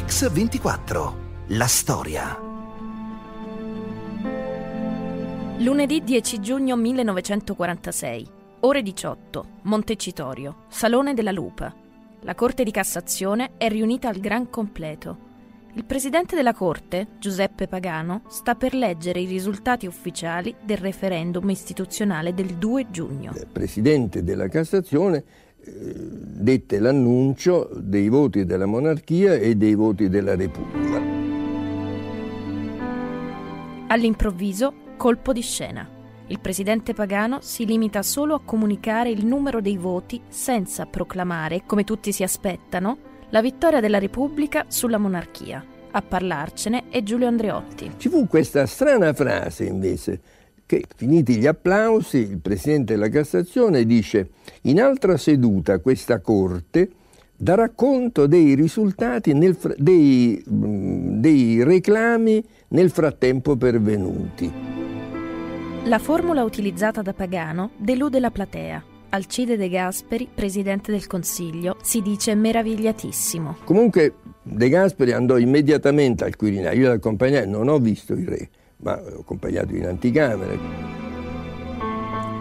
Mix24. La storia. Lunedì 10 giugno 1946. Ore 18. Montecitorio. Salone della Lupa. La Corte di Cassazione è riunita al gran completo. Il presidente della Corte, Giuseppe Pagano, sta per leggere i risultati ufficiali del referendum istituzionale del 2 giugno. Il presidente della Cassazione dette l'annuncio dei voti della monarchia e dei voti della Repubblica. All'improvviso, colpo di scena. Il presidente Pagano si limita solo a comunicare il numero dei voti senza proclamare, come tutti si aspettano, la vittoria della Repubblica sulla monarchia. A parlarcene è Giulio Andreotti. Ci fu questa strana frase invece che finiti gli applausi il Presidente della Cassazione dice in altra seduta questa Corte darà conto dei risultati nel, dei, mm, dei reclami nel frattempo pervenuti. La formula utilizzata da Pagano delude la platea Alcide De Gasperi, presidente del Consiglio, si dice meravigliatissimo. Comunque De Gasperi andò immediatamente al Quirinale, io l'accompagnai, non ho visto il re, ma accompagnato in anticamera.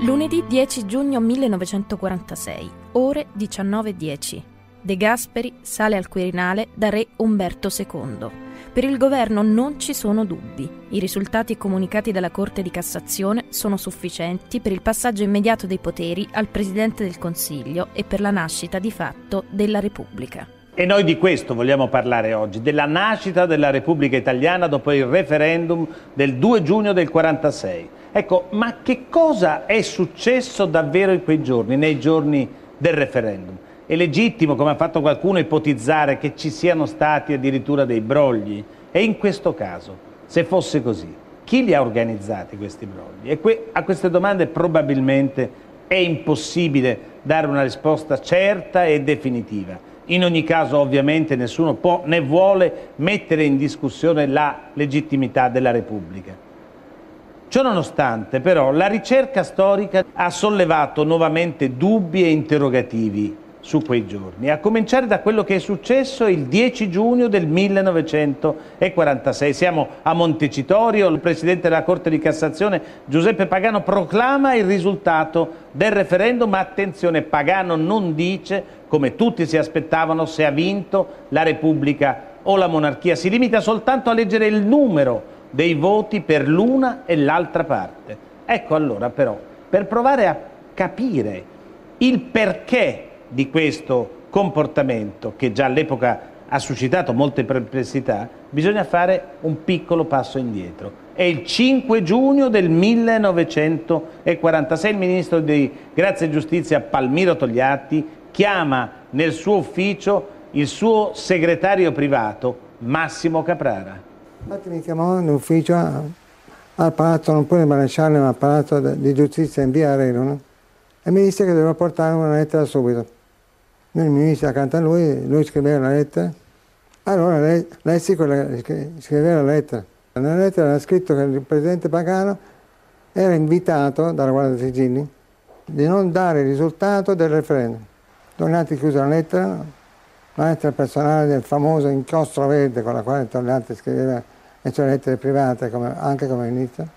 Lunedì 10 giugno 1946, ore 19.10. De Gasperi sale al Quirinale da re Umberto II. Per il governo non ci sono dubbi. I risultati comunicati dalla Corte di Cassazione sono sufficienti per il passaggio immediato dei poteri al Presidente del Consiglio e per la nascita di fatto della Repubblica. E noi di questo vogliamo parlare oggi, della nascita della Repubblica Italiana dopo il referendum del 2 giugno del 46. Ecco, ma che cosa è successo davvero in quei giorni, nei giorni del referendum? È legittimo, come ha fatto qualcuno, ipotizzare che ci siano stati addirittura dei brogli? E in questo caso, se fosse così, chi li ha organizzati questi brogli? E que a queste domande probabilmente è impossibile dare una risposta certa e definitiva. In ogni caso, ovviamente, nessuno può né vuole mettere in discussione la legittimità della Repubblica. Ciononostante, però, la ricerca storica ha sollevato nuovamente dubbi e interrogativi su quei giorni, a cominciare da quello che è successo il 10 giugno del 1946. Siamo a Montecitorio, il Presidente della Corte di Cassazione Giuseppe Pagano proclama il risultato del referendum, ma attenzione, Pagano non dice, come tutti si aspettavano, se ha vinto la Repubblica o la monarchia, si limita soltanto a leggere il numero dei voti per l'una e l'altra parte. Ecco allora però, per provare a capire il perché di questo comportamento che già all'epoca ha suscitato molte perplessità, bisogna fare un piccolo passo indietro. È il 5 giugno del 1946 il ministro di Grazia e Giustizia Palmiro Togliatti chiama nel suo ufficio il suo segretario privato Massimo Caprara. Infatti mi chiamò in ufficio al palazzo, non pure maresciallo, ma al palazzo di giustizia in via Areno e mi disse che doveva portare una lettera subito. Noi mi misi accanto a lui, lui scriveva la lettera. Allora lei, lessi quella, scriveva la lettera. Nella lettera era scritto che il presidente Pagano era invitato dalla Guardia dei Sigilli di non dare il risultato del referendum. Togliatti chiuse la lettera, la lettera personale del famoso inchiostro verde con la quale Togliatti scriveva le sue lettere private come, anche come ministro,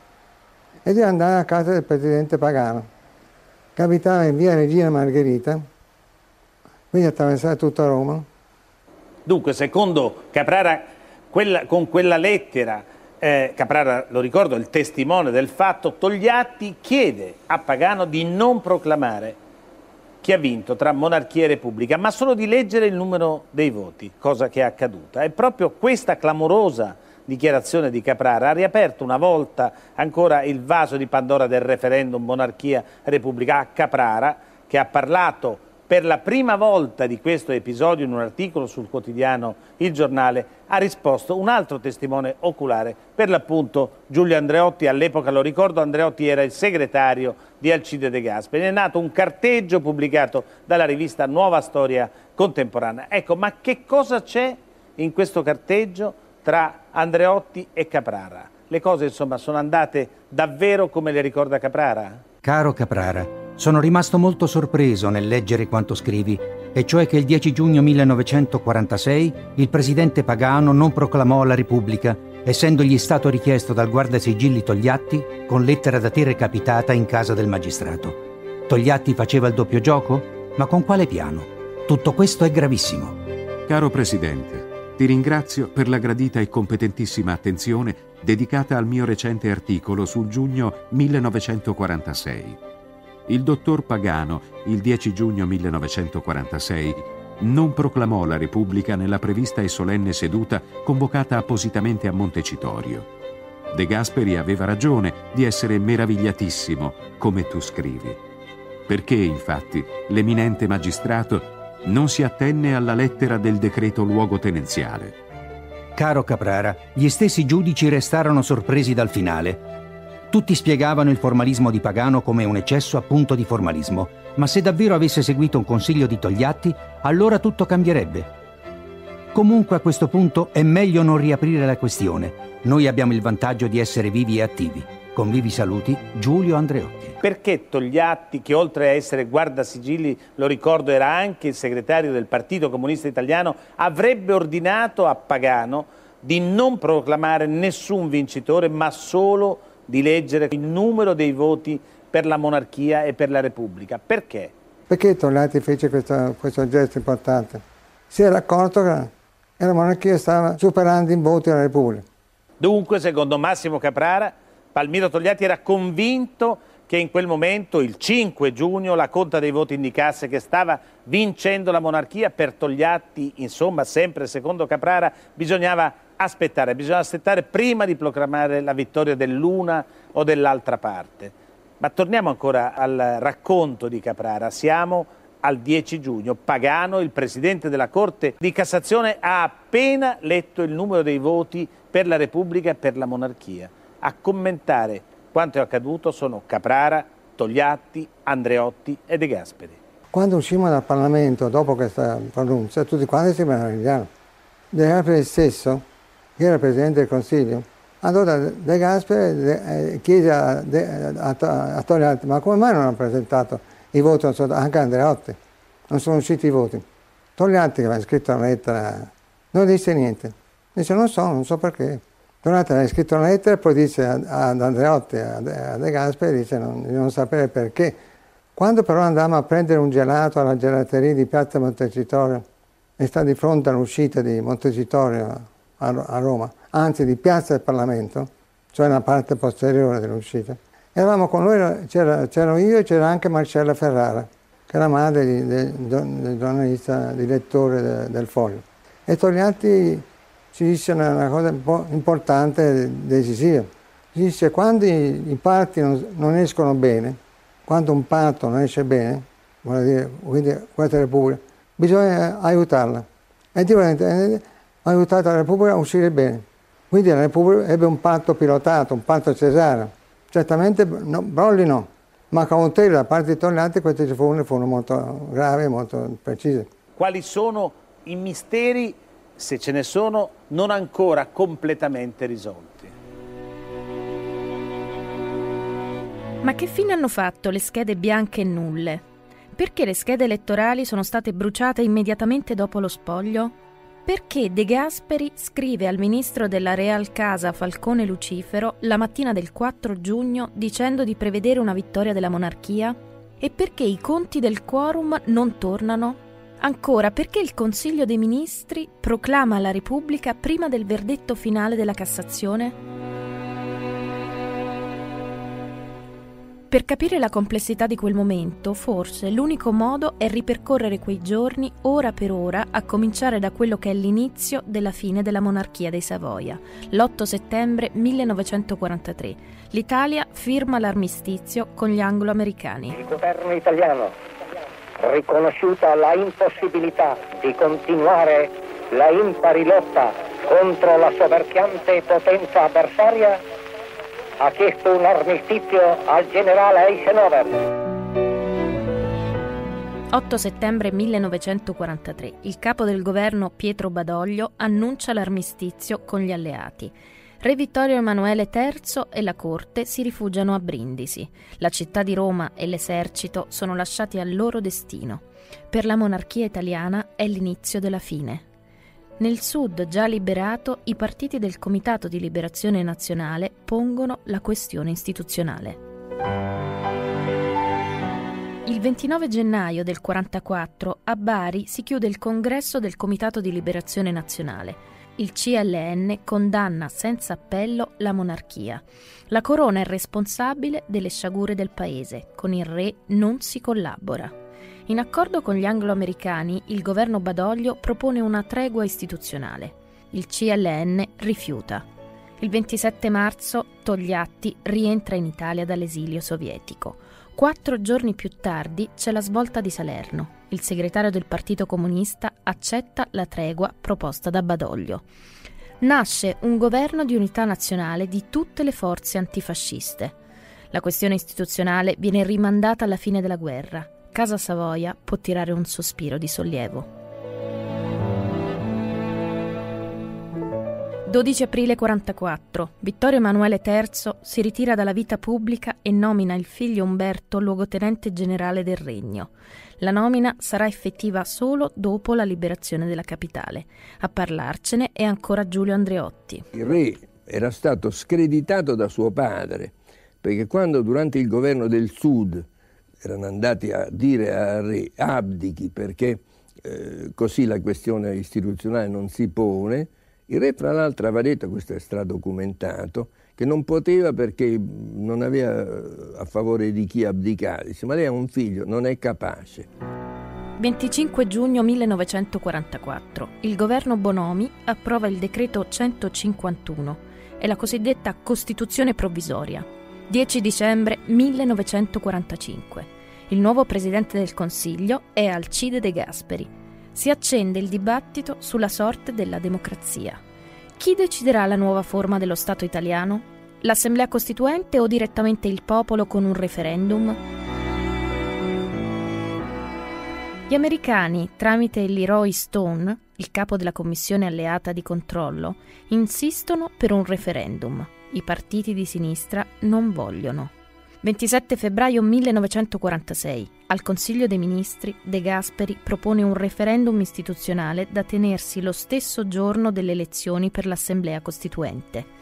e di andare a casa del presidente Pagano. Capitava in via Regina Margherita, quindi attraversare tutta Roma. Dunque, secondo Caprara, quella, con quella lettera, eh, Caprara, lo ricordo, il testimone del fatto, Togliatti chiede a Pagano di non proclamare chi ha vinto tra monarchia e repubblica, ma solo di leggere il numero dei voti, cosa che è accaduta. E proprio questa clamorosa dichiarazione di Caprara ha riaperto una volta ancora il vaso di Pandora del referendum monarchia-repubblica a Caprara, che ha parlato per la prima volta di questo episodio in un articolo sul quotidiano Il Giornale ha risposto un altro testimone oculare, per l'appunto Giulio Andreotti, all'epoca lo ricordo Andreotti era il segretario di Alcide De Gasperi, è nato un carteggio pubblicato dalla rivista Nuova Storia Contemporanea. Ecco, ma che cosa c'è in questo carteggio tra Andreotti e Caprara? Le cose insomma sono andate davvero come le ricorda Caprara? Caro Caprara, sono rimasto molto sorpreso nel leggere quanto scrivi e cioè che il 10 giugno 1946 il presidente Pagano non proclamò la Repubblica, essendogli stato richiesto dal guardasigilli Togliatti con lettera da te recapitata in casa del magistrato. Togliatti faceva il doppio gioco? Ma con quale piano? Tutto questo è gravissimo. Caro Presidente, ti ringrazio per la gradita e competentissima attenzione dedicata al mio recente articolo sul giugno 1946 il dottor Pagano, il 10 giugno 1946, non proclamò la Repubblica nella prevista e solenne seduta convocata appositamente a Montecitorio. De Gasperi aveva ragione di essere meravigliatissimo, come tu scrivi. Perché, infatti, l'eminente magistrato non si attenne alla lettera del decreto luogotenenziale. Caro Caprara, gli stessi giudici restarono sorpresi dal finale tutti spiegavano il formalismo di Pagano come un eccesso appunto di formalismo, ma se davvero avesse seguito un consiglio di Togliatti, allora tutto cambierebbe. Comunque a questo punto è meglio non riaprire la questione. Noi abbiamo il vantaggio di essere vivi e attivi. Con vivi saluti, Giulio Andreotti. Perché Togliatti, che oltre a essere guardasigilli, lo ricordo, era anche il segretario del Partito Comunista Italiano, avrebbe ordinato a Pagano di non proclamare nessun vincitore, ma solo di leggere il numero dei voti per la monarchia e per la Repubblica. Perché? Perché Togliatti fece questo, questo gesto importante? Si era accorto che la monarchia stava superando in voti la Repubblica. Dunque, secondo Massimo Caprara, Palmiro Togliatti era convinto che in quel momento, il 5 giugno, la conta dei voti indicasse che stava vincendo la monarchia. Per Togliatti, insomma, sempre secondo Caprara, bisognava aspettare, bisogna aspettare prima di proclamare la vittoria dell'una o dell'altra parte. Ma torniamo ancora al racconto di Caprara. Siamo al 10 giugno. Pagano, il presidente della Corte di Cassazione, ha appena letto il numero dei voti per la Repubblica e per la monarchia. A commentare quanto è accaduto sono Caprara, Togliatti, Andreotti e De Gasperi. Quando uscimmo dal Parlamento, dopo questa pronuncia, tutti quanti si meravigliarono. De Gasperi stesso che era Presidente del Consiglio, allora De Gasperi eh, chiese a, a, a, a Togliatti, ma come mai non ha presentato i voti, anche Andreotti, non sono usciti i voti. Togliatti che aveva scritto una lettera, non disse niente, dice non so, non so perché. Togliatti aveva scritto una lettera e poi disse ad Andreotti, a De Gasperi, dice non, non sapere perché. Quando però andammo a prendere un gelato alla gelateria di Piazza Montecitorio e sta di fronte all'uscita di Montecitorio a Roma, anzi di Piazza del Parlamento, cioè nella parte posteriore dell'uscita. Eravamo con lui, c'ero io e c'era anche Marcella Ferrara, che era madre di, di, del giornalista, direttore de, del Foglio. E Togliatti ci disse una, cosa un po' importante, decisiva. Ci disse quando i, i parti non, non, escono bene, quando un parto non esce bene, vuol dire quindi questa Repubblica, bisogna aiutarla. E ha aiutato la Repubblica a uscire bene. Quindi la Repubblica ebbe un patto pilotato, un patto cesareo. Certamente no, Brolli no, ma Caontelli da parte di Togliatti queste riforme furono molto gravi e molto precise. Quali sono i misteri, se ce ne sono, non ancora completamente risolti? Ma che fine hanno fatto le schede bianche e nulle? Perché le schede elettorali sono state bruciate immediatamente dopo lo spoglio? Perché De Gasperi scrive al ministro della Real Casa Falcone Lucifero la mattina del 4 giugno dicendo di prevedere una vittoria della monarchia? E perché i conti del quorum non tornano? Ancora, perché il Consiglio dei Ministri proclama la Repubblica prima del verdetto finale della Cassazione? Per capire la complessità di quel momento, forse l'unico modo è ripercorrere quei giorni ora per ora, a cominciare da quello che è l'inizio della fine della monarchia dei Savoia, l'8 settembre 1943. L'Italia firma l'armistizio con gli anglo-americani. Il governo italiano, riconosciuta la impossibilità di continuare la impari lotta contro la soverchiante potenza avversaria, ha chiesto un armistizio al generale Eisenhower. 8 settembre 1943. Il capo del governo Pietro Badoglio annuncia l'armistizio con gli alleati. Re Vittorio Emanuele III e la corte si rifugiano a Brindisi. La città di Roma e l'esercito sono lasciati al loro destino. Per la monarchia italiana è l'inizio della fine. Nel sud, già liberato, i partiti del Comitato di Liberazione Nazionale pongono la questione istituzionale. Il 29 gennaio del 1944 a Bari si chiude il congresso del Comitato di Liberazione Nazionale il CLN condanna senza appello la monarchia. La corona è responsabile delle sciagure del paese, con il re non si collabora. In accordo con gli anglo-americani, il governo Badoglio propone una tregua istituzionale. Il CLN rifiuta. Il 27 marzo Togliatti rientra in Italia dall'esilio sovietico. Quattro giorni più tardi c'è la svolta di Salerno il segretario del Partito Comunista accetta la tregua proposta da Badoglio. Nasce un governo di unità nazionale di tutte le forze antifasciste. La questione istituzionale viene rimandata alla fine della guerra. Casa Savoia può tirare un sospiro di sollievo. 12 aprile 44. Vittorio Emanuele III si ritira dalla vita pubblica e nomina il figlio Umberto luogotenente generale del regno. La nomina sarà effettiva solo dopo la liberazione della capitale. A parlarcene è ancora Giulio Andreotti. Il re era stato screditato da suo padre, perché quando durante il governo del Sud erano andati a dire al re abdichi perché eh, così la questione istituzionale non si pone, il re, fra l'altro, aveva detto, questo è stradocumentato, che non poteva perché non aveva eh, a favore di chi abdicare. Dice, ma lei ha un figlio, non è capace. 25 giugno 1944. Il governo Bonomi approva il decreto 151 e la cosiddetta Costituzione provvisoria. 10 dicembre 1945. Il nuovo presidente del Consiglio è Alcide De Gasperi si accende il dibattito sulla sorte della democrazia. Chi deciderà la nuova forma dello Stato italiano? L'Assemblea Costituente o direttamente il popolo con un referendum? Gli americani, tramite Leroy Stone, il capo della commissione alleata di controllo, insistono per un referendum. I partiti di sinistra non vogliono. 27 febbraio 1946. Al Consiglio dei Ministri De Gasperi propone un referendum istituzionale da tenersi lo stesso giorno delle elezioni per l'Assemblea Costituente.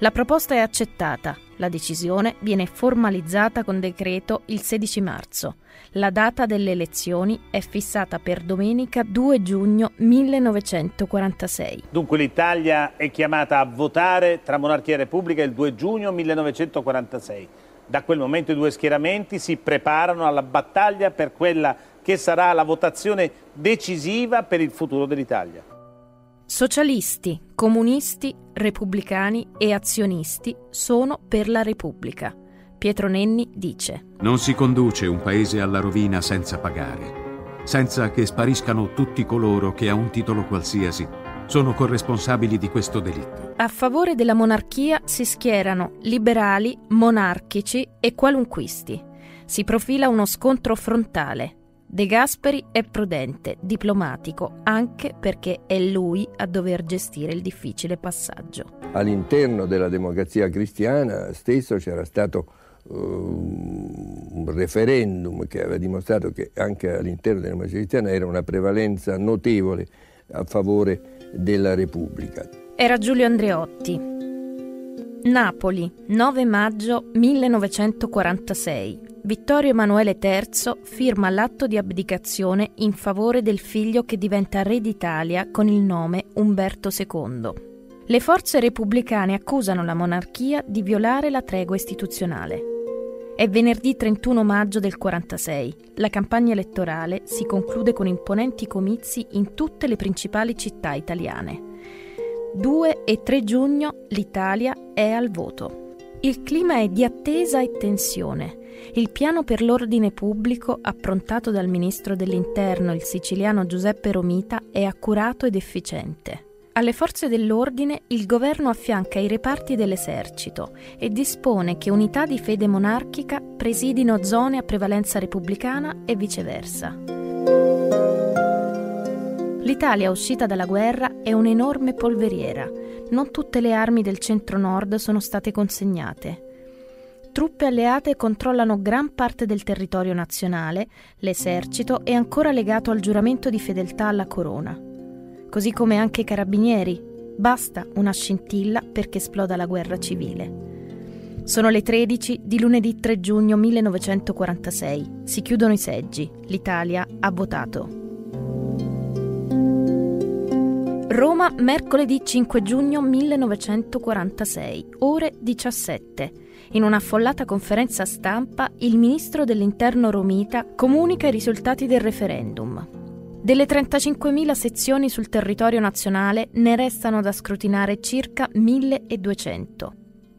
La proposta è accettata, la decisione viene formalizzata con decreto il 16 marzo. La data delle elezioni è fissata per domenica 2 giugno 1946. Dunque l'Italia è chiamata a votare tra monarchia e repubblica il 2 giugno 1946. Da quel momento i due schieramenti si preparano alla battaglia per quella che sarà la votazione decisiva per il futuro dell'Italia. Socialisti, comunisti, repubblicani e azionisti sono per la Repubblica. Pietro Nenni dice Non si conduce un paese alla rovina senza pagare, senza che spariscano tutti coloro che a un titolo qualsiasi sono corresponsabili di questo delitto. A favore della monarchia si schierano liberali, monarchici e qualunquisti. Si profila uno scontro frontale. De Gasperi è prudente, diplomatico, anche perché è lui a dover gestire il difficile passaggio. All'interno della democrazia cristiana stesso c'era stato uh, un referendum che aveva dimostrato che anche all'interno della democrazia cristiana era una prevalenza notevole a favore della Repubblica. Era Giulio Andreotti. Napoli, 9 maggio 1946. Vittorio Emanuele III firma l'atto di abdicazione in favore del figlio che diventa re d'Italia con il nome Umberto II. Le forze repubblicane accusano la monarchia di violare la tregua istituzionale. È venerdì 31 maggio del 46. La campagna elettorale si conclude con imponenti comizi in tutte le principali città italiane. 2 e 3 giugno l'Italia è al voto. Il clima è di attesa e tensione. Il piano per l'ordine pubblico, approntato dal ministro dell'Interno, il siciliano Giuseppe Romita, è accurato ed efficiente. Alle forze dell'ordine il governo affianca i reparti dell'esercito e dispone che unità di fede monarchica presidino zone a prevalenza repubblicana e viceversa. L'Italia uscita dalla guerra è un'enorme polveriera. Non tutte le armi del centro-nord sono state consegnate. Truppe alleate controllano gran parte del territorio nazionale, l'esercito è ancora legato al giuramento di fedeltà alla corona. Così come anche i carabinieri. Basta una scintilla perché esploda la guerra civile. Sono le 13 di lunedì 3 giugno 1946. Si chiudono i seggi. L'Italia ha votato. Roma, mercoledì 5 giugno 1946, ore 17. In un'affollata conferenza stampa, il ministro dell'Interno Romita comunica i risultati del referendum. Delle 35.000 sezioni sul territorio nazionale ne restano da scrutinare circa 1.200.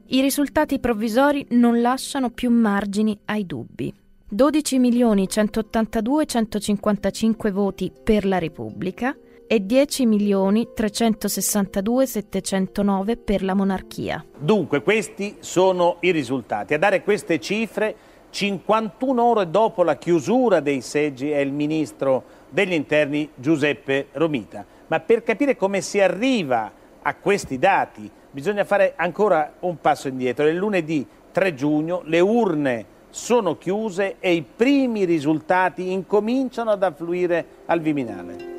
I risultati provvisori non lasciano più margini ai dubbi. 12.182.155 voti per la Repubblica e 10.362.709 per la monarchia. Dunque questi sono i risultati. A dare queste cifre 51 ore dopo la chiusura dei seggi è il ministro degli interni Giuseppe Romita. Ma per capire come si arriva a questi dati bisogna fare ancora un passo indietro. È lunedì 3 giugno, le urne sono chiuse e i primi risultati incominciano ad affluire al Viminale.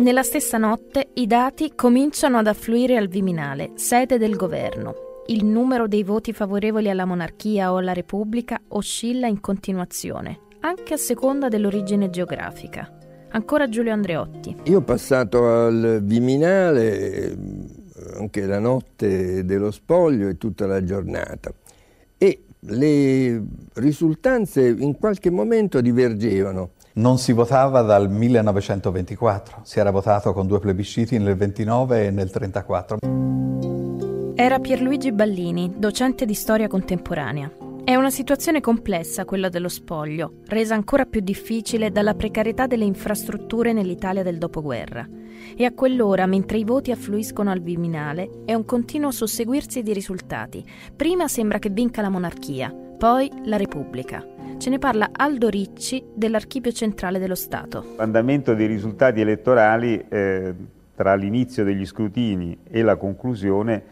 Nella stessa notte i dati cominciano ad affluire al Viminale, sede del governo. Il numero dei voti favorevoli alla monarchia o alla Repubblica oscilla in continuazione, anche a seconda dell'origine geografica. Ancora Giulio Andreotti. Io ho passato al Viminale anche la notte dello spoglio e tutta la giornata e le risultanze in qualche momento divergevano. Non si votava dal 1924, si era votato con due plebisciti nel 29 e nel 34. Era Pierluigi Ballini, docente di storia contemporanea. È una situazione complessa quella dello spoglio, resa ancora più difficile dalla precarietà delle infrastrutture nell'Italia del dopoguerra. E a quell'ora, mentre i voti affluiscono al Viminale, è un continuo susseguirsi di risultati. Prima sembra che vinca la monarchia, poi la Repubblica. Ce ne parla Aldo Ricci dell'Archivio Centrale dello Stato. L'andamento dei risultati elettorali eh, tra l'inizio degli scrutini e la conclusione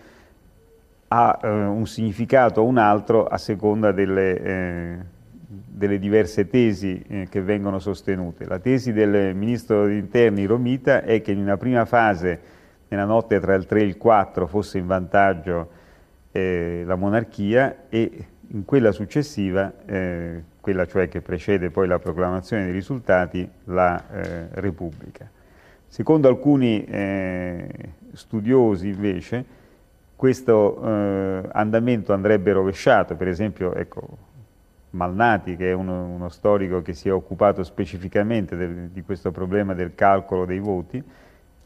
ha eh, un significato o un altro a seconda delle, eh, delle diverse tesi eh, che vengono sostenute. La tesi del Ministro degli Interni Romita è che in una prima fase, nella notte tra il 3 e il 4, fosse in vantaggio eh, la monarchia e in quella successiva, eh, quella cioè che precede poi la proclamazione dei risultati, la eh, Repubblica. Secondo alcuni studiosi invece, questo eh, andamento andrebbe rovesciato, per esempio ecco, Malnati che è uno, uno, storico che si è occupato specificamente del, di questo problema del calcolo dei voti,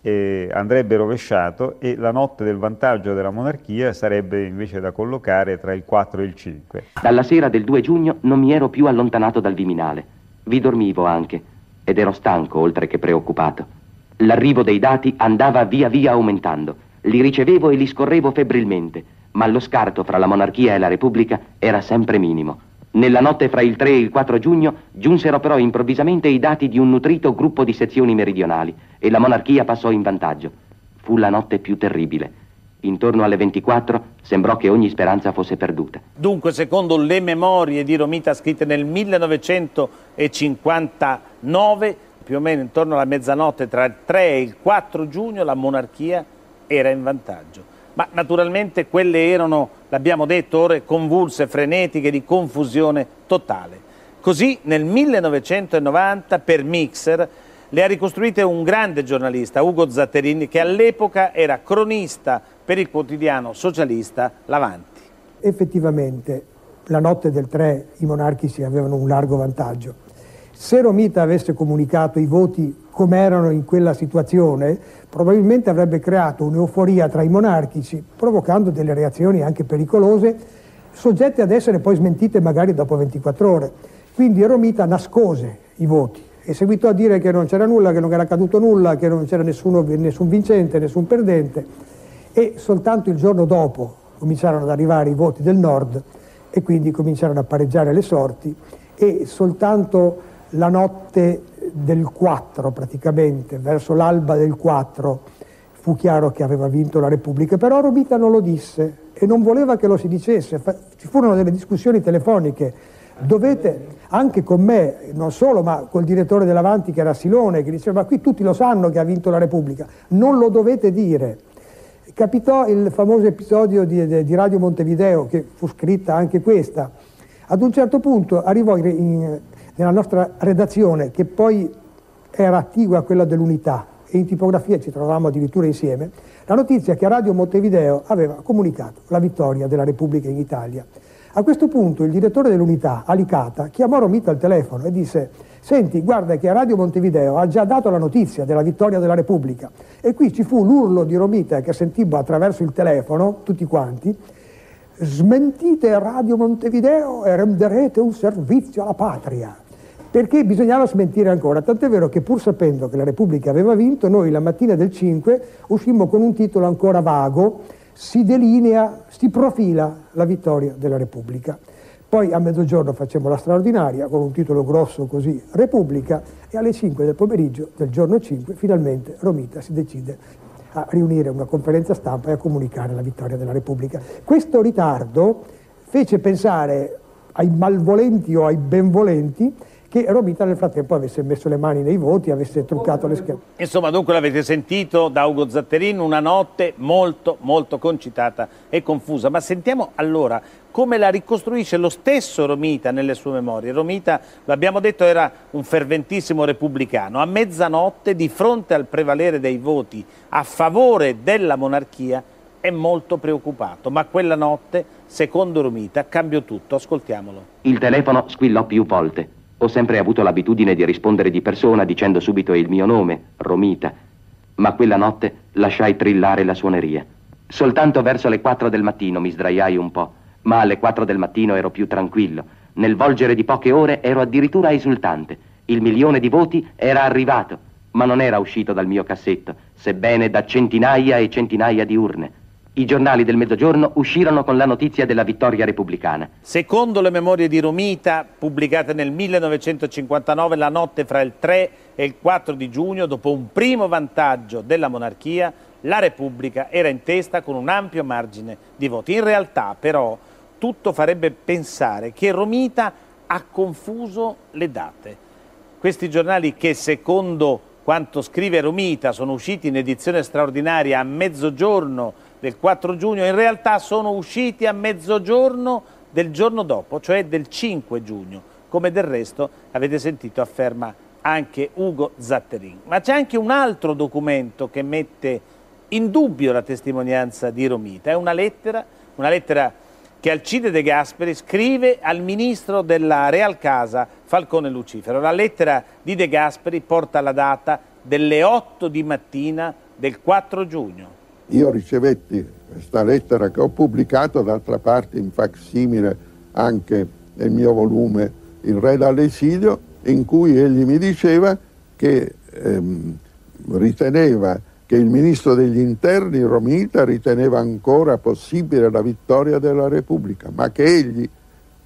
eh, andrebbe rovesciato e la notte del vantaggio della monarchia sarebbe invece da collocare tra il 4 e il 5. Dalla sera del 2 giugno non mi ero più allontanato dal Viminale, vi dormivo anche ed ero stanco oltre che preoccupato. L'arrivo dei dati andava via via aumentando li ricevevo e li scorrevo febbrilmente, ma lo scarto fra la monarchia e la repubblica era sempre minimo. Nella notte fra il 3 e il 4 giugno giunsero però improvvisamente i dati di un nutrito gruppo di sezioni meridionali e la monarchia passò in vantaggio. Fu la notte più terribile. Intorno alle 24 sembrò che ogni speranza fosse perduta. Dunque, secondo le memorie di Romita scritte nel 1959, più o meno intorno alla mezzanotte tra il 3 e il 4 giugno, la monarchia era in vantaggio. Ma naturalmente quelle erano, l'abbiamo detto, ore convulse, frenetiche, di confusione totale. Così nel 1990 per Mixer le ha ricostruite un grande giornalista, Ugo Zatterini, che all'epoca era cronista per il quotidiano socialista L'Avanti. Effettivamente la notte del 3 i monarchici avevano un largo vantaggio. Se Romita avesse comunicato i voti come erano in quella situazione, probabilmente avrebbe creato un'euforia tra i monarchici, provocando delle reazioni anche pericolose, soggette ad essere poi smentite magari dopo 24 ore. Quindi Romita nascose i voti e seguitò a dire che non c'era nulla, che non era accaduto nulla, che non c'era nessuno, nessun vincente, nessun perdente e soltanto il giorno dopo cominciarono ad arrivare i voti del nord e quindi cominciarono a pareggiare le sorti e soltanto la notte del 4 praticamente, verso l'alba del 4, fu chiaro che aveva vinto la Repubblica, però Romita non lo disse e non voleva che lo si dicesse. Ci furono delle discussioni telefoniche, dovete, anche con me, non solo, ma col direttore dell'Avanti che era Silone, che diceva ma qui tutti lo sanno che ha vinto la Repubblica, non lo dovete dire. Capitò il famoso episodio di, di Radio Montevideo, che fu scritta anche questa. Ad un certo punto arrivò in, in, nella nostra redazione, che poi era attigua a quella dell'unità, e in tipografia ci trovavamo addirittura insieme, la notizia che Radio Montevideo aveva comunicato la vittoria della Repubblica in Italia. A questo punto il direttore dell'unità, Alicata, chiamò Romita al telefono e disse senti, guarda che Radio Montevideo ha già dato la notizia della vittoria della Repubblica e qui ci fu l'urlo di Romita che sentimmo attraverso il telefono, tutti quanti, smentite Radio Montevideo e renderete un servizio alla patria perché bisognava smentire ancora, tant'è vero che pur sapendo che la Repubblica aveva vinto, noi la mattina del 5 uscimmo con un titolo ancora vago, si delinea, si profila la vittoria della Repubblica. Poi a mezzogiorno facciamo la straordinaria con un titolo grosso così, Repubblica, e alle 5 del pomeriggio del giorno 5 finalmente Romita si decide a riunire una conferenza stampa e a comunicare la vittoria della Repubblica. Questo ritardo fece pensare ai malvolenti o ai benvolenti che Romita nel frattempo avesse messo le mani nei voti, avesse truccato le schede. Insomma, dunque l'avete sentito da Ugo Zatterin, una notte molto, molto concitata e confusa. Ma sentiamo allora come la ricostruisce lo stesso Romita nelle sue memorie. Romita, lo abbiamo detto, era un ferventissimo repubblicano. A mezzanotte, di fronte al prevalere dei voti a favore della monarchia, è molto preoccupato. Ma quella notte, secondo Romita, cambiò tutto. Ascoltiamolo. Il telefono squillò più volte. Ho sempre avuto l'abitudine di rispondere di persona dicendo subito il mio nome, Romita, ma quella notte lasciai trillare la suoneria. Soltanto verso le quattro del mattino mi sdraiai un po', ma alle quattro del mattino ero più tranquillo. Nel volgere di poche ore ero addirittura esultante. Il milione di voti era arrivato, ma non era uscito dal mio cassetto, sebbene da centinaia e centinaia di urne. I giornali del mezzogiorno uscirono con la notizia della vittoria repubblicana. Secondo le memorie di Romita, pubblicate nel 1959, la notte fra il 3 e il 4 di giugno, dopo un primo vantaggio della monarchia, la Repubblica era in testa con un ampio margine di voti. In realtà, però, tutto farebbe pensare che Romita ha confuso le date. Questi giornali che, secondo quanto scrive Romita, sono usciti in edizione straordinaria a mezzogiorno del 4 giugno, in realtà sono usciti a mezzogiorno del giorno dopo, cioè del 5 giugno, come del resto avete sentito afferma anche Ugo Zatterin. Ma c'è anche un altro documento che mette in dubbio la testimonianza di Romita, è una lettera, una lettera che Alcide De Gasperi scrive al ministro della Real Casa Falcone Lucifero. La lettera di De Gasperi porta la data delle 8 di mattina del 4 giugno. Io ricevetti questa lettera che ho pubblicato, d'altra parte in facsimile anche nel mio volume Il Re dall'esilio, in cui egli mi diceva che ehm, riteneva che il ministro degli interni, Romita, riteneva ancora possibile la vittoria della Repubblica, ma che egli,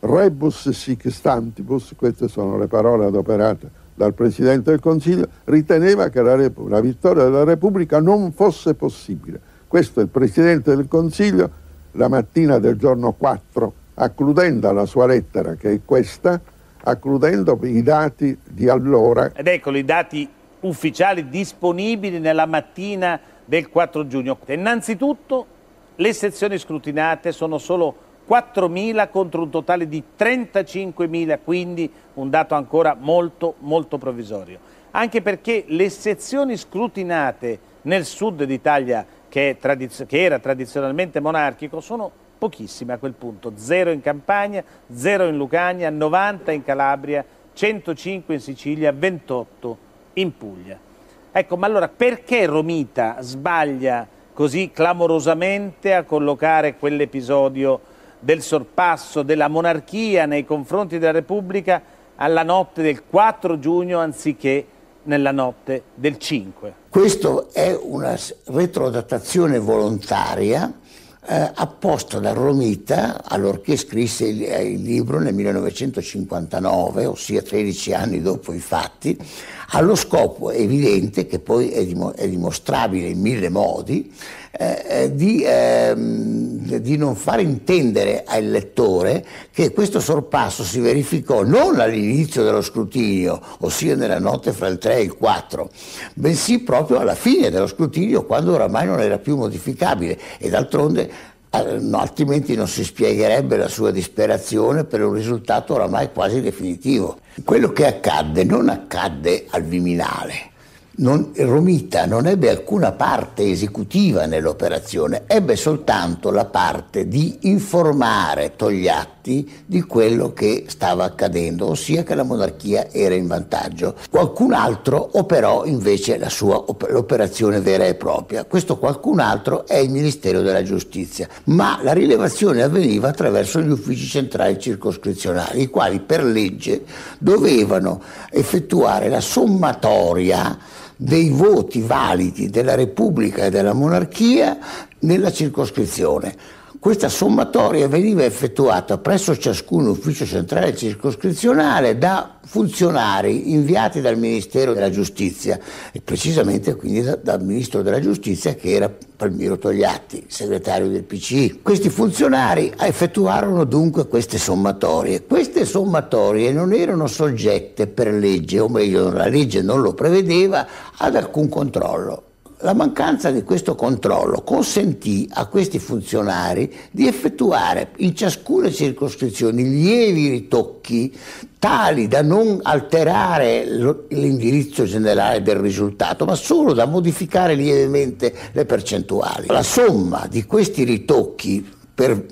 rebus sic stantibus, queste sono le parole adoperate dal Presidente del Consiglio, riteneva che la, la vittoria della Repubblica non fosse possibile. Questo è il Presidente del Consiglio la mattina del giorno 4, accludendo la sua lettera, che è questa, accludendo i dati di allora. Ed eccolo i dati ufficiali disponibili nella mattina del 4 giugno. Innanzitutto le sezioni scrutinate sono solo 4.000 contro un totale di 35.000, quindi un dato ancora molto molto provvisorio. Anche perché le sezioni scrutinate nel sud d'Italia che, che era tradizionalmente monarchico, sono pochissime a quel punto, zero in Campania, zero in Lucania, 90 in Calabria, 105 in Sicilia, 28 in Puglia. Ecco, ma allora perché Romita sbaglia così clamorosamente a collocare quell'episodio del sorpasso della monarchia nei confronti della Repubblica alla notte del 4 giugno anziché nella notte del 5? Questa è una retrodatazione volontaria eh, apposta da Romita, allorché scrisse il, eh, il libro nel 1959, ossia 13 anni dopo i fatti, allo scopo evidente, che poi è, dim- è dimostrabile in mille modi, eh, eh, di, ehm, di, non far intendere al lettore che questo sorpasso si verificò non all'inizio dello scrutinio, ossia nella notte fra il 3 e il 4, bensì proprio alla fine dello scrutinio, quando oramai non era più modificabile e d'altronde No, altrimenti non si spiegherebbe la sua disperazione per un risultato oramai quasi definitivo. Quello che accadde non accadde al Viminale, non, Romita non ebbe alcuna parte esecutiva nell'operazione, ebbe soltanto la parte di informare Togliatti di quello che stava accadendo, ossia che la monarchia era in vantaggio. Qualcun altro operò invece sua l'operazione vera e propria. Questo qualcun altro è il Ministero della Giustizia, ma la rilevazione avveniva attraverso gli uffici centrali circoscrizionali, i quali per legge dovevano effettuare la sommatoria dei voti validi della Repubblica e della monarchia nella circoscrizione. Questa sommatoria veniva effettuata presso ciascun ufficio centrale circoscrizionale da funzionari inviati dal Ministero della Giustizia e precisamente quindi da, dal Ministro della Giustizia che era Palmiro Togliatti, segretario del PCI. Questi funzionari effettuarono dunque queste sommatorie. Queste sommatorie non erano soggette per legge, o meglio la legge non lo prevedeva, ad alcun controllo. La mancanza di questo controllo consentì a questi funzionari di effettuare in ciascuna circoscrizione lievi ritocchi tali da non alterare l'indirizzo generale del risultato, ma solo da modificare lievemente le percentuali. La somma di questi ritocchi per,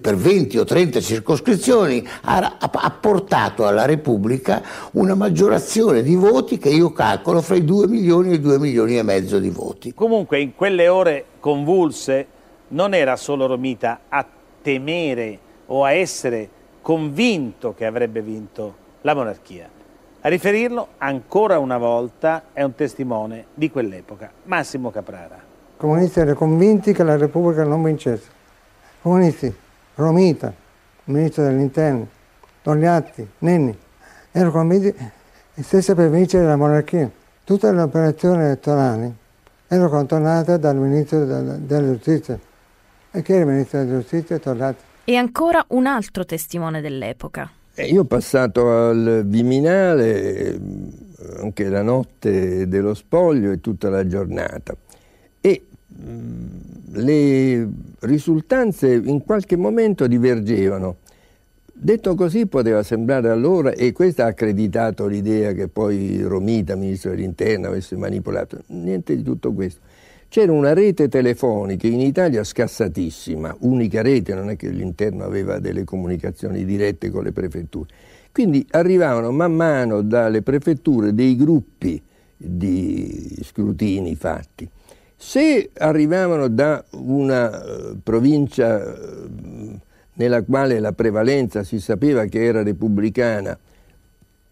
per, 20 o 30 circoscrizioni ha, ha, portato alla Repubblica una maggiorazione di voti che io calcolo fra i 2 milioni e i 2 milioni e mezzo di voti. Comunque in quelle ore convulse non era solo Romita a temere o a essere convinto che avrebbe vinto la monarchia. A riferirlo ancora una volta è un testimone di quell'epoca, Massimo Caprara. I comunisti erano convinti che la Repubblica non vincesse comunisti, Romita, ministro dell'interno, Togliatti, Nenni, erano convinti stesse per vincere la monarchia. Tutte le operazioni elettorali erano contornate dal ministro della giustizia. E chi era il ministro della giustizia? Togliatti. E ancora un altro testimone dell'epoca. Eh, io ho passato al Viminale anche la notte dello spoglio e tutta la giornata le risultanze in qualche momento divergevano. Detto così poteva sembrare allora, e questo ha accreditato l'idea che poi Romita, ministro dell'interno, avesse manipolato, niente di tutto questo. C'era una rete telefonica in Italia scassatissima, unica rete, non è che l'interno aveva delle comunicazioni dirette con le prefetture. Quindi arrivavano man mano dalle prefetture dei gruppi di scrutini fatti se arrivavano da una uh, provincia uh, nella quale la prevalenza si sapeva che era repubblicana,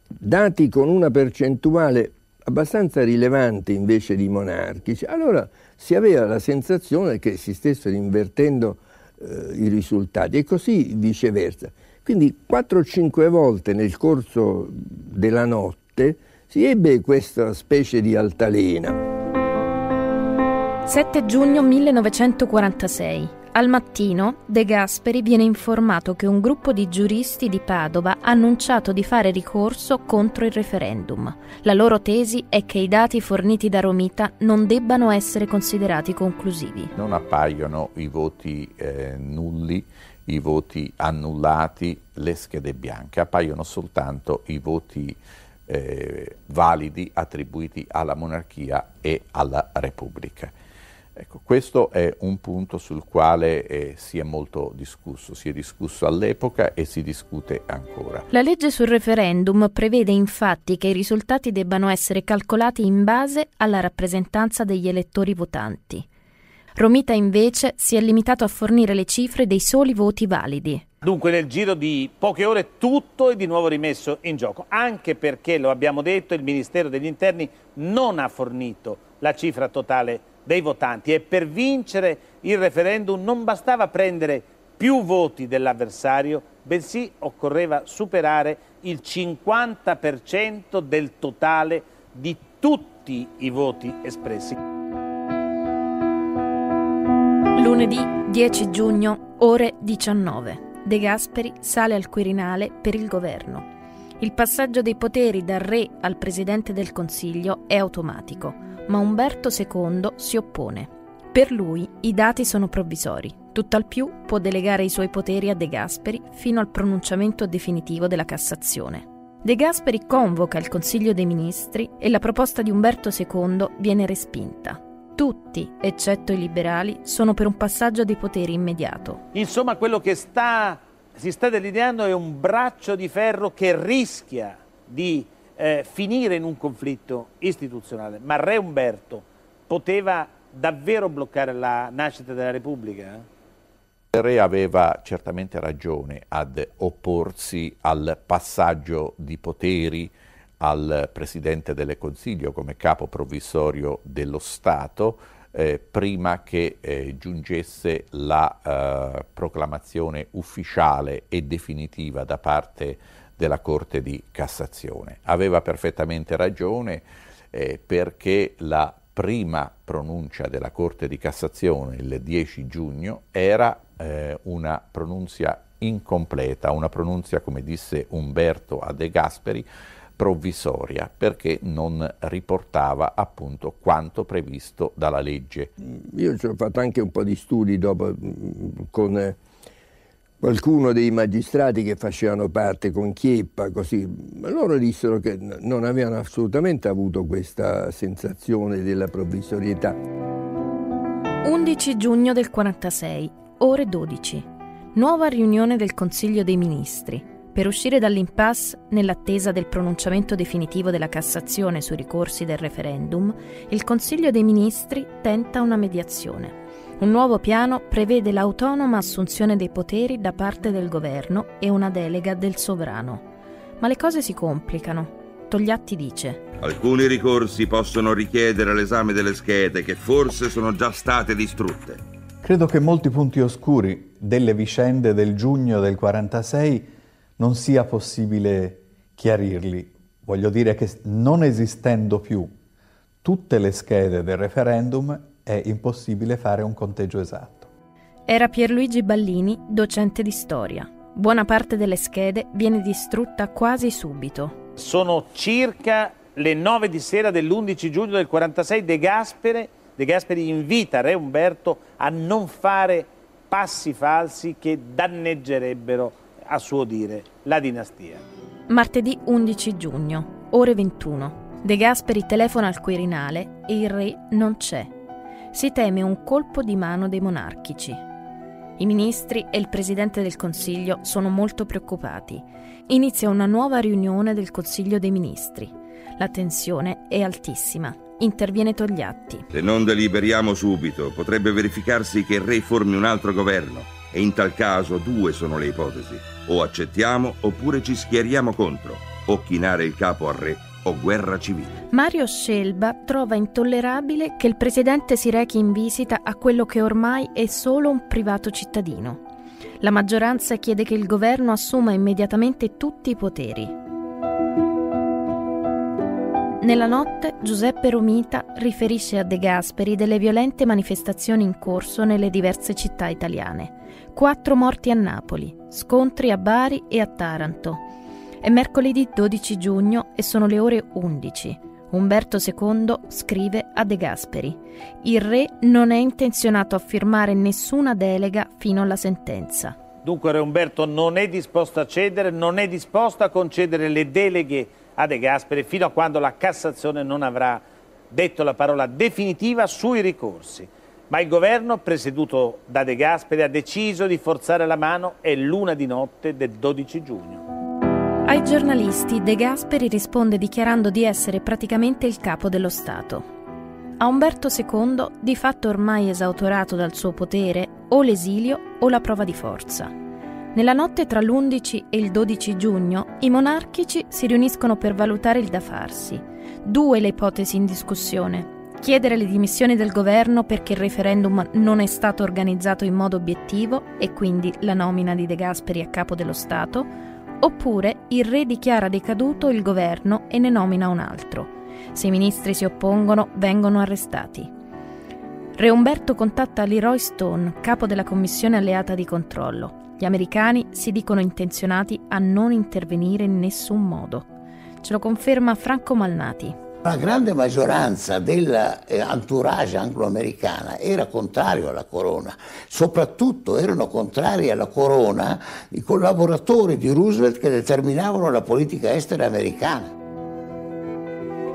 dati con una percentuale abbastanza rilevante invece di monarchici, allora si aveva la sensazione che si stessero invertendo uh, i risultati e così viceversa. Quindi 4-5 volte nel corso della notte si ebbe questa specie di altalena. 7 giugno 1946. Al mattino De Gasperi viene informato che un gruppo di giuristi di Padova ha annunciato di fare ricorso contro il referendum. La loro tesi è che i dati forniti da Romita non debbano essere considerati conclusivi. Non appaiono i voti eh, nulli, i voti annullati, le schede bianche, appaiono soltanto i voti eh, validi attribuiti alla monarchia e alla Repubblica. Ecco, questo è un punto sul quale eh, si è molto discusso, si è discusso all'epoca e si discute ancora. La legge sul referendum prevede infatti che i risultati debbano essere calcolati in base alla rappresentanza degli elettori votanti. Romita invece si è limitato a fornire le cifre dei soli voti validi. Dunque nel giro di poche ore tutto è di nuovo rimesso in gioco, anche perché, lo abbiamo detto, il Ministero degli Interni non ha fornito la cifra totale dei votanti e per vincere il referendum non bastava prendere più voti dell'avversario, bensì occorreva superare il 50% del totale di tutti i voti espressi. Lunedì 10 giugno, ore 19. De Gasperi sale al Quirinale per il governo. Il passaggio dei poteri dal re al presidente del Consiglio è automatico, ma Umberto II si oppone. Per lui i dati sono provvisori, tutt'al più può delegare i suoi poteri a De Gasperi fino al pronunciamento definitivo della Cassazione. De Gasperi convoca il Consiglio dei Ministri e la proposta di Umberto II viene respinta. Tutti, eccetto i liberali, sono per un passaggio dei poteri immediato. Insomma, quello che sta, si sta delineando è un braccio di ferro che rischia di eh, finire in un conflitto istituzionale. Ma Re Umberto poteva davvero bloccare la nascita della Repubblica? Il re aveva certamente ragione ad opporsi al passaggio di poteri al Presidente del Consiglio come capo provvisorio dello Stato eh, prima che eh, giungesse la eh, proclamazione ufficiale e definitiva da parte della Corte di Cassazione. Aveva perfettamente ragione eh, perché la prima pronuncia della Corte di Cassazione il 10 giugno era eh, una pronunzia incompleta, una pronunzia, come disse Umberto a De Gasperi, provvisoria perché non riportava appunto quanto previsto dalla legge. Io ci ho fatto anche un po' di studi dopo mm, con eh, qualcuno dei magistrati che facevano parte con Chieppa, così, loro dissero che non avevano assolutamente avuto questa sensazione della provvisorietà. 11 giugno del 46, ore 12. Nuova riunione del Consiglio dei Ministri. Per uscire dall'impasse nell'attesa del pronunciamento definitivo della Cassazione sui ricorsi del referendum, il Consiglio dei Ministri tenta una mediazione. Un nuovo piano prevede l'autonoma assunzione dei poteri da parte del governo e una delega del sovrano. Ma le cose si complicano. Togliatti dice: Alcuni ricorsi possono richiedere l'esame delle schede che forse sono già state distrutte. Credo che molti punti oscuri delle vicende del giugno del 46 non sia possibile chiarirli. Voglio dire che non esistendo più tutte le schede del referendum è impossibile fare un conteggio esatto. Era Pierluigi Ballini, docente di storia. Buona parte delle schede viene distrutta quasi subito. Sono circa le 9 di sera dell'11 giugno del 46 De Gasperi, De Gasperi invita Re Umberto a non fare passi falsi che danneggerebbero, a suo dire, la dinastia. Martedì 11 giugno, ore 21. De Gasperi telefona al Quirinale e il re non c'è si teme un colpo di mano dei monarchici. I ministri e il Presidente del Consiglio sono molto preoccupati. Inizia una nuova riunione del Consiglio dei Ministri. La tensione è altissima. Interviene Togliatti. Se non deliberiamo subito, potrebbe verificarsi che il re formi un altro governo. E in tal caso due sono le ipotesi. O accettiamo oppure ci schieriamo contro. O chinare il capo al re o guerra civile. Mario Scelba trova intollerabile che il presidente si rechi in visita a quello che ormai è solo un privato cittadino. La maggioranza chiede che il governo assuma immediatamente tutti i poteri. Nella notte Giuseppe Romita riferisce a De Gasperi delle violente manifestazioni in corso nelle diverse città italiane. Quattro morti a Napoli, scontri a Bari e a Taranto, è mercoledì 12 giugno e sono le ore 11. Umberto II scrive a De Gasperi: Il re non è intenzionato a firmare nessuna delega fino alla sentenza. Dunque Re Umberto non è disposto a cedere, non è disposto a concedere le deleghe a De Gasperi fino a quando la Cassazione non avrà detto la parola definitiva sui ricorsi. Ma il governo, presieduto da De Gasperi, ha deciso di forzare la mano è l'una di notte del 12 giugno. Ai giornalisti De Gasperi risponde dichiarando di essere praticamente il capo dello Stato. A Umberto II, di fatto ormai esautorato dal suo potere, o l'esilio o la prova di forza. Nella notte tra l'11 e il 12 giugno i monarchici si riuniscono per valutare il da farsi. Due le ipotesi in discussione. chiedere le dimissioni del governo perché il referendum non è stato organizzato in modo obiettivo e quindi la nomina di De Gasperi a capo dello Stato, oppure il re dichiara decaduto il governo e ne nomina un altro. Se i ministri si oppongono, vengono arrestati. Re Umberto contatta Leroy Stone, capo della commissione alleata di controllo. Gli americani si dicono intenzionati a non intervenire in nessun modo. Ce lo conferma Franco Malnati. La grande maggioranza dell'entourage anglo-americana era contrario alla corona, soprattutto erano contrari alla corona i collaboratori di Roosevelt che determinavano la politica estera americana.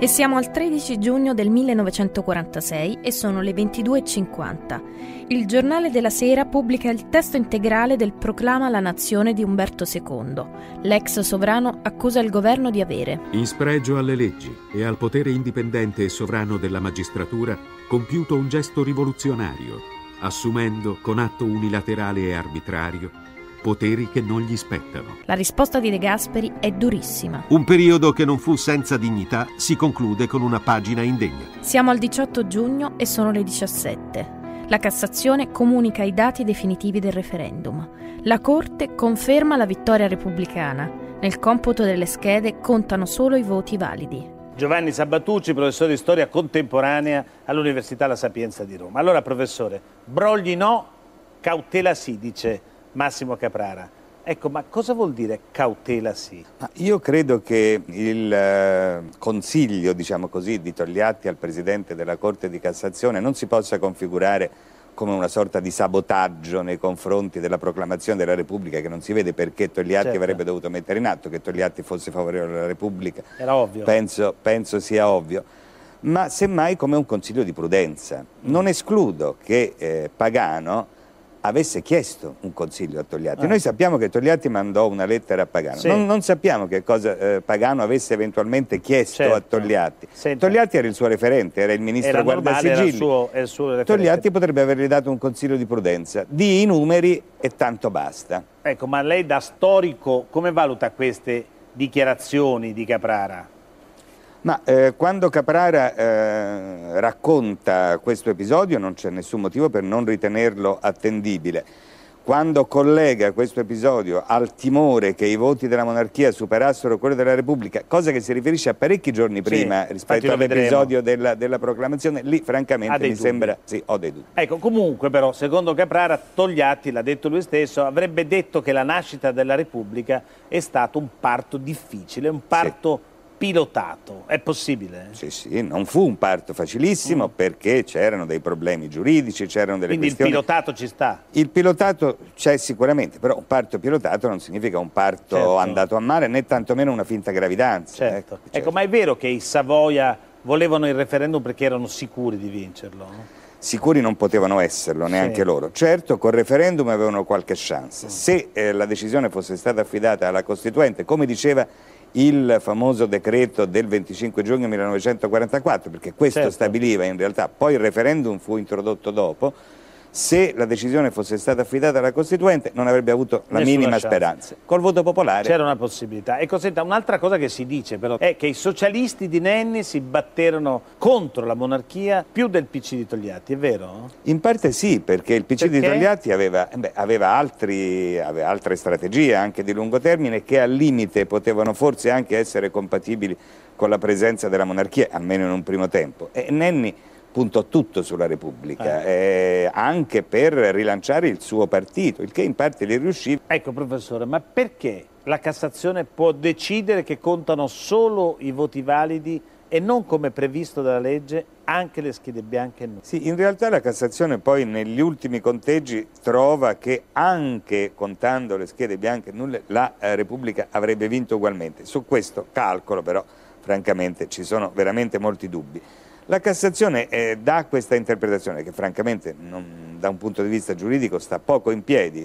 E siamo al 13 giugno del 1946 e sono le 22.50. Il giornale della sera pubblica il testo integrale del proclama alla nazione di Umberto II. L'ex sovrano accusa il governo di avere, in spregio alle leggi e al potere indipendente e sovrano della magistratura, compiuto un gesto rivoluzionario, assumendo con atto unilaterale e arbitrario poteri che non gli spettano. La risposta di De Gasperi è durissima. Un periodo che non fu senza dignità si conclude con una pagina indegna. Siamo al 18 giugno e sono le 17. La Cassazione comunica i dati definitivi del referendum. La Corte conferma la vittoria repubblicana. Nel computo delle schede contano solo i voti validi. Giovanni Sabatucci, professore di storia contemporanea all'Università La Sapienza di Roma. Allora, professore, brogli no, cautela sì, dice Massimo Caprara. Ecco, ma cosa vuol dire cautela sì? Ma io credo che il eh, consiglio, diciamo così, di Togliatti al Presidente della Corte di Cassazione non si possa configurare come una sorta di sabotaggio nei confronti della proclamazione della Repubblica che non si vede perché Togliatti Certo. avrebbe dovuto mettere in atto che Togliatti fosse favorevole alla Repubblica. Era ovvio. Penso, penso sia ovvio. Ma semmai come un consiglio di prudenza. Non escludo che eh, Pagano avesse chiesto un consiglio a Togliatti. Ah. Noi sappiamo che Togliatti mandò una lettera a Pagano, Sì. non, non sappiamo che cosa eh, Pagano avesse eventualmente chiesto Certo. a Togliatti. Togliatti era il suo referente, era il ministro Era normale, era il guardasigilli. suo, referente. Togliatti potrebbe avergli dato un consiglio di prudenza, di i numeri e tanto basta. Ecco, ma lei da storico come valuta queste dichiarazioni di Caprara? Ma eh, quando Caprara eh, racconta questo episodio non c'è nessun motivo per non ritenerlo attendibile. Quando collega questo episodio al timore che i voti della monarchia superassero quelli della Repubblica, cosa che si riferisce a parecchi giorni prima infatti rispetto all'episodio della, della proclamazione, lì francamente mi dubbi. sembra, sì, ho dei dubbi. Ecco, comunque però, secondo Caprara, Togliatti, l'ha detto lui stesso, avrebbe detto che la nascita della Repubblica è stato un parto difficile, un parto pilotato. È possibile? Sì, sì, non fu un parto facilissimo perché c'erano dei problemi giuridici, c'erano delle Mm. Quindi il questioni... pilotato ci sta. Il pilotato c'è sicuramente, però un parto pilotato non significa un parto Certo. andato a male né tantomeno una finta gravidanza. Certo. Ecco, ma è vero che i Savoia volevano il referendum perché erano sicuri di vincerlo? Sicuri non potevano esserlo neanche Sì. loro. Certo, col referendum avevano qualche chance. Se eh, la decisione fosse stata affidata alla Costituente, come diceva il famoso decreto del 25 giugno 1944, perché questo Certo. stabiliva in realtà, poi il referendum fu introdotto dopo, se la decisione fosse stata affidata alla Costituente non avrebbe avuto la Nessuna minima chance. speranza. Col voto popolare C'era una possibilità. Ecco, senta, un'altra cosa che si dice però è che i socialisti di Nenni si batterono contro la monarchia più del PC di Togliatti, è vero? In parte sì, perché il PC di Perché? Togliatti aveva, eh beh, aveva altri- aveva altre strategie anche di lungo termine che al limite potevano forse anche essere compatibili con la presenza della monarchia, almeno in un primo tempo. E Nenni puntò tutto sulla Repubblica, eh, anche per rilanciare il suo partito, il che in parte gli riuscì. Ecco, professore, ma perché la Cassazione può decidere che contano solo i voti validi e non come previsto dalla legge anche le schede bianche e nulle? Sì, in realtà la Cassazione poi negli ultimi conteggi trova che anche contando le schede bianche e nulle la eh, Repubblica avrebbe vinto ugualmente. Su questo calcolo però francamente ci sono veramente molti dubbi. La Cassazione eh, dà questa interpretazione che francamente non- da un punto di vista giuridico sta poco in piedi.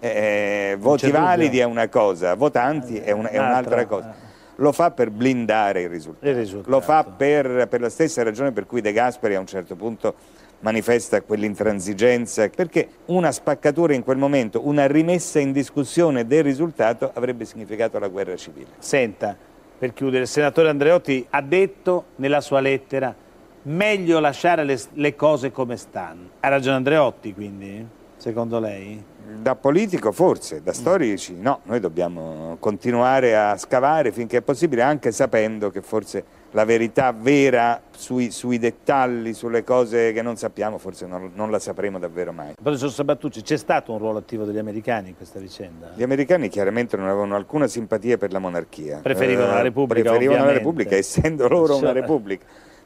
Eh, voti c'è dubbio. validi è una cosa, votanti è, un- è un'altra un'altra, cosa. Lo fa per blindare il risultato. Il risultato. Lo fa per, per la stessa ragione per cui De Gasperi a un certo punto manifesta quell'intransigenza, perché una spaccatura in quel momento, una rimessa in discussione del risultato avrebbe significato la guerra civile. Senta, per chiudere, il senatore Andreotti ha detto nella sua lettera meglio lasciare le, le cose come stanno. Ha ragione Andreotti, quindi, secondo lei? Da politico forse, da storici no, noi dobbiamo continuare a scavare finché è possibile, anche sapendo che forse la verità vera sui, sui dettagli, sulle cose che non sappiamo, forse non, non la sapremo davvero mai. Professor Sabattucci, c'è stato un ruolo attivo degli americani in questa vicenda? Gli americani chiaramente non avevano alcuna simpatia per la monarchia. Preferivano eh, la Repubblica, Preferivano ovviamente. la Repubblica, essendo loro una Cioè- Repubblica.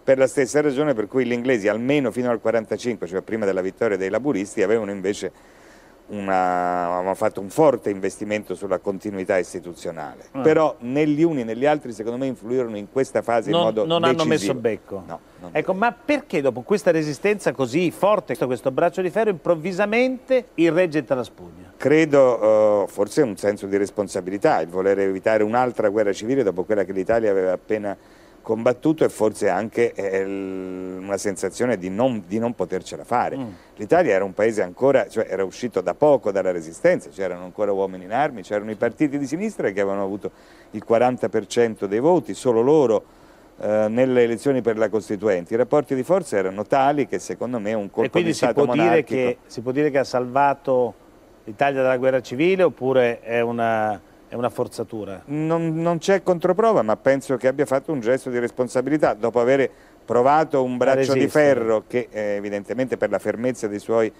Per la stessa ragione per cui gli inglesi, almeno fino al 45, cioè prima della vittoria dei laburisti, avevano invece una, avevano fatto un forte investimento sulla continuità istituzionale. Ah. Però né gli uni né gli altri, secondo me, influirono in questa fase in non, modo non hanno decisivo. messo becco. No, non ecco, ma perché dopo questa resistenza così forte, questo braccio di ferro, improvvisamente il re getta la spugna? Credo, eh, forse un senso di responsabilità, il voler evitare un'altra guerra civile dopo quella che l'Italia aveva appena combattuto e forse anche eh, una sensazione di non, di non potercela fare. Mm. L'Italia era un paese ancora, cioè era uscito da poco dalla resistenza, c'erano ancora uomini in armi, c'erano i partiti di sinistra che avevano avuto il 40% dei voti, solo loro eh, nelle elezioni per la Costituente. I rapporti di forza erano tali che secondo me un E colpo quindi di Stato monarchico... che, si può dire che ha salvato l'Italia dalla guerra civile oppure è una, è una forzatura? Non, non c'è controprova, ma penso che abbia fatto un gesto di responsabilità dopo aver provato un braccio di ferro che eh, evidentemente per la fermezza dei suoi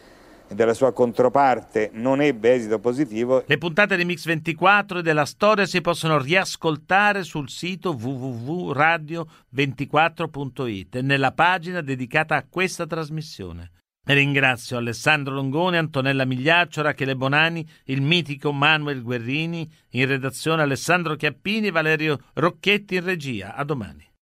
e della sua controparte non ebbe esito positivo. Le puntate di Mix24 e della storia si possono riascoltare sul sito www.radio24.it e nella pagina dedicata a questa trasmissione. Ringrazio Alessandro Longoni, Antonella Migliaccio, Rachele Bonani, il mitico Manuel Guerrini, in redazione Alessandro Chiappini, Valerio Rocchetti in regia. A domani.